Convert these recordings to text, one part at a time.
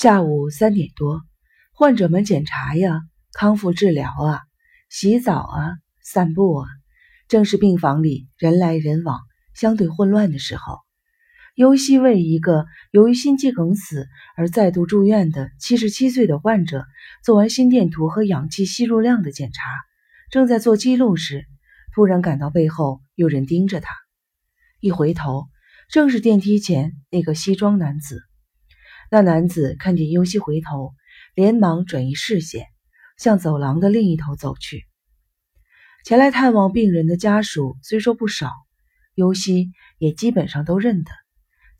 下午三点多，患者们检查呀、康复治疗啊、洗澡啊、散步啊，正是病房里人来人往、相对混乱的时候。尤西为一个由于心肌梗死而再度住院的七十七岁的患者做完心电图和氧气吸入量的检查，正在做记录时，突然感到背后有人盯着他。一回头，正是电梯前那个西装男子。那男子看见尤西回头，连忙转移视线，向走廊的另一头走去。前来探望病人的家属虽说不少，尤西也基本上都认得。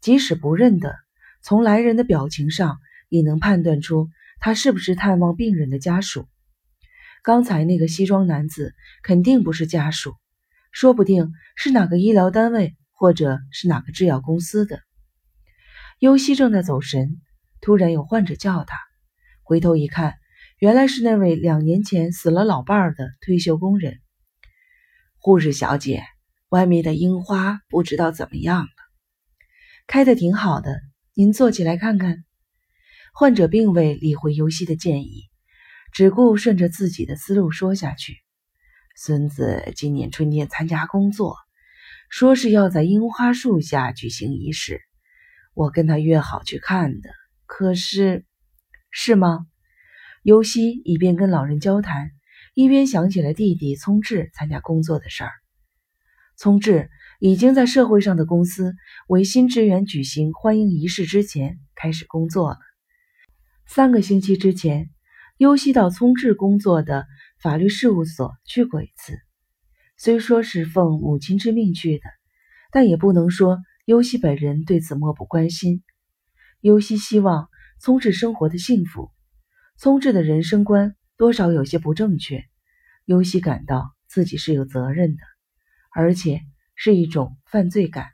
即使不认得，从来人的表情上也能判断出他是不是探望病人的家属。刚才那个西装男子肯定不是家属，说不定是哪个医疗单位或者是哪个制药公司的。尤西正在走神，突然有患者叫他，回头一看，原来是那位两年前死了老伴儿的退休工人。护士小姐，外面的樱花不知道怎么样了？开的挺好的，您坐起来看看。患者并未理会尤西的建议，只顾顺着自己的思路说下去。孙子今年春天参加工作，说是要在樱花树下举行仪式。我跟他约好去看的，可是，是吗？尤西一边跟老人交谈，一边想起了弟弟聪智参加工作的事儿。聪智已经在社会上的公司为新职员举行欢迎仪式之前开始工作了。三个星期之前，尤西到聪智工作的法律事务所去过一次，虽说是奉母亲之命去的，但也不能说。尤西本人对此漠不关心。尤西希望聪智生活的幸福。聪智的人生观多少有些不正确。尤西感到自己是有责任的，而且是一种犯罪感。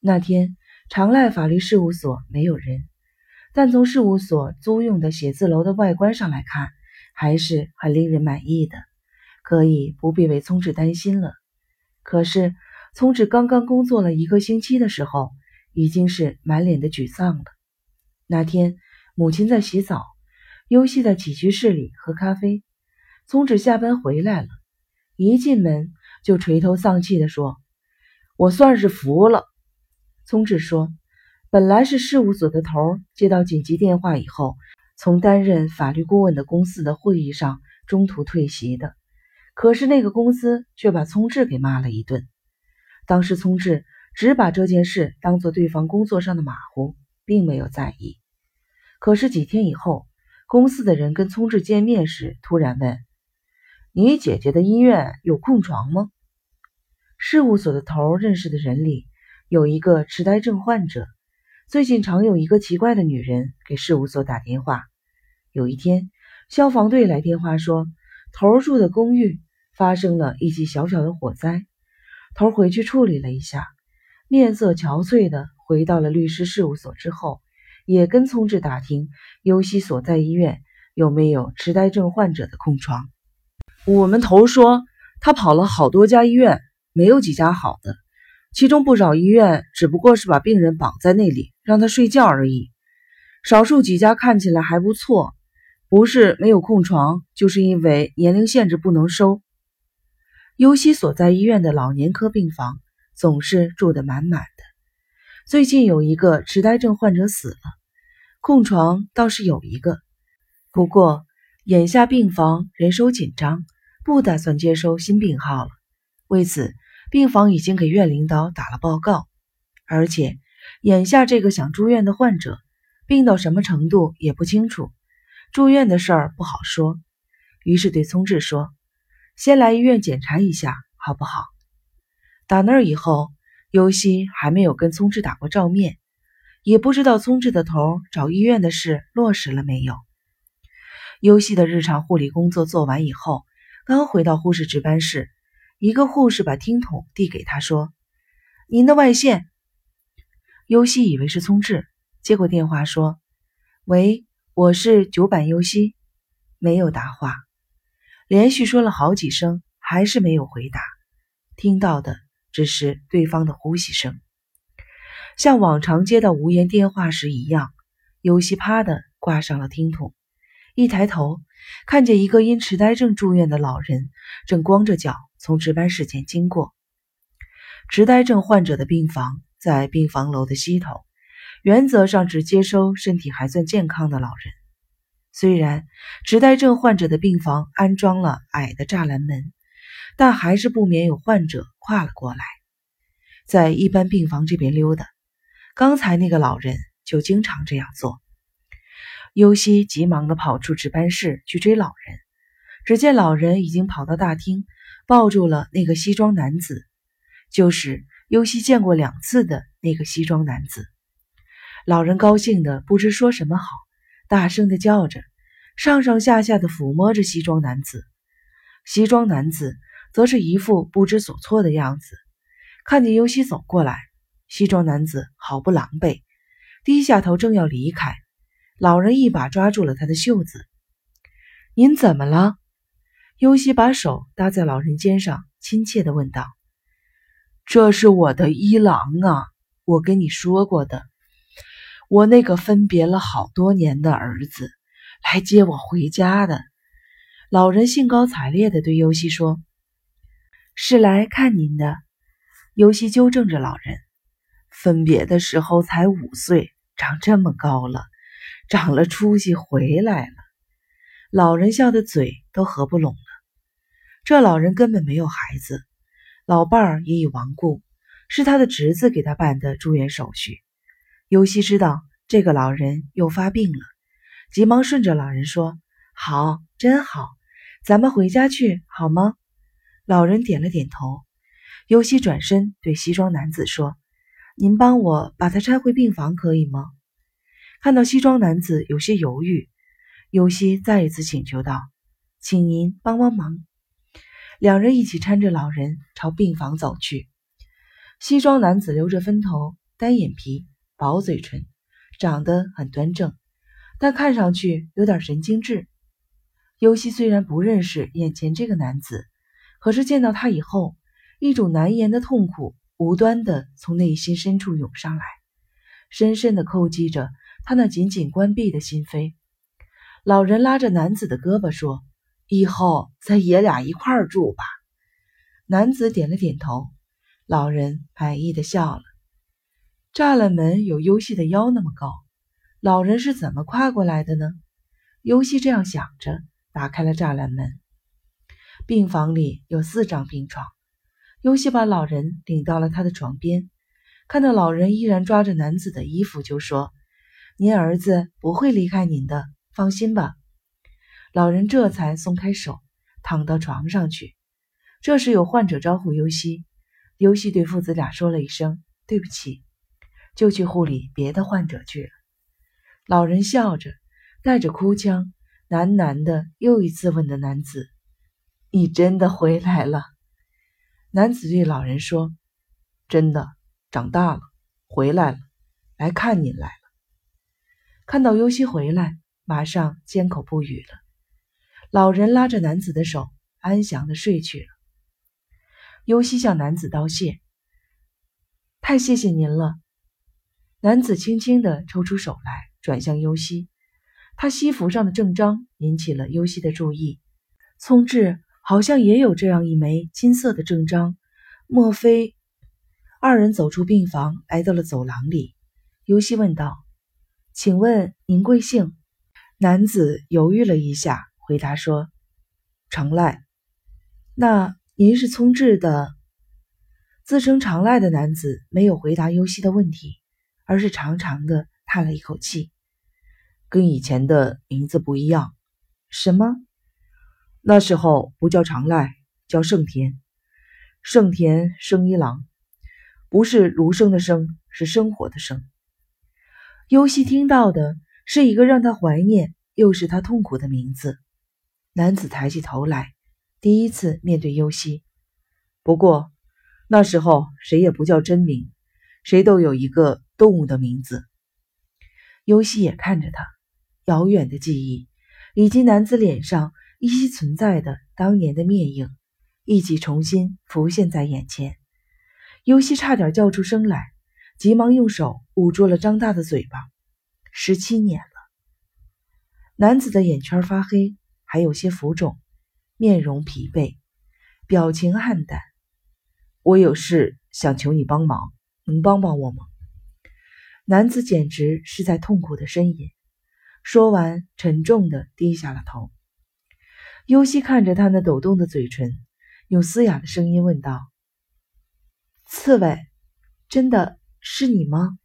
那天长赖法律事务所没有人，但从事务所租用的写字楼的外观上来看，还是很令人满意的，可以不必为聪智担心了。可是。聪智刚刚工作了一个星期的时候，已经是满脸的沮丧了。那天，母亲在洗澡，尤西在起居室里喝咖啡。聪智下班回来了，一进门就垂头丧气地说：“我算是服了。”聪智说：“本来是事务所的头接到紧急电话以后，从担任法律顾问的公司的会议上中途退席的，可是那个公司却把聪智给骂了一顿。”当时，聪智只把这件事当做对方工作上的马虎，并没有在意。可是几天以后，公司的人跟聪智见面时，突然问：“你姐姐的医院有空床吗？”事务所的头认识的人里有一个痴呆症患者，最近常有一个奇怪的女人给事务所打电话。有一天，消防队来电话说，头住的公寓发生了一起小小的火灾。头回去处理了一下，面色憔悴的回到了律师事务所之后，也跟聪智打听尤西所在医院有没有痴呆症患者的空床。我们头说他跑了好多家医院，没有几家好的，其中不少医院只不过是把病人绑在那里让他睡觉而已。少数几家看起来还不错，不是没有空床，就是因为年龄限制不能收。尤西所在医院的老年科病房总是住得满满的。最近有一个痴呆症患者死了，空床倒是有一个，不过眼下病房人手紧张，不打算接收新病号了。为此，病房已经给院领导打了报告。而且，眼下这个想住院的患者病到什么程度也不清楚，住院的事儿不好说。于是对聪智说。先来医院检查一下，好不好？打那以后，尤西还没有跟聪智打过照面，也不知道聪智的头找医院的事落实了没有。尤西的日常护理工作做完以后，刚回到护士值班室，一个护士把听筒递给他说：“您的外线。”尤西以为是聪智，接过电话说：“喂，我是九板尤西。”没有答话。连续说了好几声，还是没有回答。听到的只是对方的呼吸声，像往常接到无言电话时一样。尤西啪的挂上了听筒，一抬头，看见一个因痴呆症住院的老人正光着脚从值班室前经过。痴呆症患者的病房在病房楼的西头，原则上只接收身体还算健康的老人。虽然痴呆症患者的病房安装了矮的栅栏门，但还是不免有患者跨了过来，在一般病房这边溜达。刚才那个老人就经常这样做。尤西急忙地跑出值班室去追老人，只见老人已经跑到大厅，抱住了那个西装男子，就是尤西见过两次的那个西装男子。老人高兴的不知说什么好。大声的叫着，上上下下的抚摸着西装男子。西装男子则是一副不知所措的样子。看见尤西走过来，西装男子毫不狼狈，低下头正要离开，老人一把抓住了他的袖子。“您怎么了？”尤西把手搭在老人肩上，亲切的问道。“这是我的一郎啊，我跟你说过的。”我那个分别了好多年的儿子来接我回家的。老人兴高采烈地对尤西说：“是来看您的。”尤西纠正着老人：“分别的时候才五岁，长这么高了，长了出息回来了。”老人笑的嘴都合不拢了。这老人根本没有孩子，老伴儿也已亡故，是他的侄子给他办的住院手续。尤西知道这个老人又发病了，急忙顺着老人说：“好，真好，咱们回家去好吗？”老人点了点头。尤西转身对西装男子说：“您帮我把他搀回病房，可以吗？”看到西装男子有些犹豫，尤西再一次请求道：“请您帮帮忙。”两人一起搀着老人朝病房走去。西装男子留着分头，单眼皮。薄嘴唇，长得很端正，但看上去有点神经质。尤西虽然不认识眼前这个男子，可是见到他以后，一种难言的痛苦无端的从内心深处涌上来，深深的叩击着他那紧紧关闭的心扉。老人拉着男子的胳膊说：“以后咱爷俩一块儿住吧。”男子点了点头，老人满意的笑了。栅栏门有尤西的腰那么高，老人是怎么跨过来的呢？尤西这样想着，打开了栅栏门。病房里有四张病床，尤西把老人领到了他的床边，看到老人依然抓着男子的衣服，就说：“您儿子不会离开您的，放心吧。”老人这才松开手，躺到床上去。这时有患者招呼尤西，尤西对父子俩说了一声：“对不起。”就去护理别的患者去了。老人笑着，带着哭腔，喃喃的又一次问的男子：“你真的回来了？”男子对老人说：“真的，长大了，回来了，来看您来了。”看到尤西回来，马上缄口不语了。老人拉着男子的手，安详的睡去了。尤西向男子道谢：“太谢谢您了。”男子轻轻地抽出手来，转向尤西。他西服上的正章引起了尤西的注意。聪智好像也有这样一枚金色的正章，莫非？二人走出病房，来到了走廊里。尤西问道：“请问您贵姓？”男子犹豫了一下，回答说：“长赖。”那您是聪智的？自称长赖的男子没有回答尤西的问题。而是长长的叹了一口气，跟以前的名字不一样。什么？那时候不叫长赖，叫盛田。盛田生一郎，不是儒生的生，是生活的生。尤西听到的是一个让他怀念又是他痛苦的名字。男子抬起头来，第一次面对尤西。不过那时候谁也不叫真名，谁都有一个。动物的名字，尤西也看着他，遥远的记忆以及男子脸上依稀存在的当年的面影，一起重新浮现在眼前。尤西差点叫出声来，急忙用手捂住了张大的嘴巴。十七年了。男子的眼圈发黑，还有些浮肿，面容疲惫，表情黯淡。我有事想求你帮忙，能帮帮我吗？男子简直是在痛苦的呻吟。说完，沉重的低下了头。尤西看着他那抖动的嘴唇，用嘶哑的声音问道：“刺猬，真的是你吗？”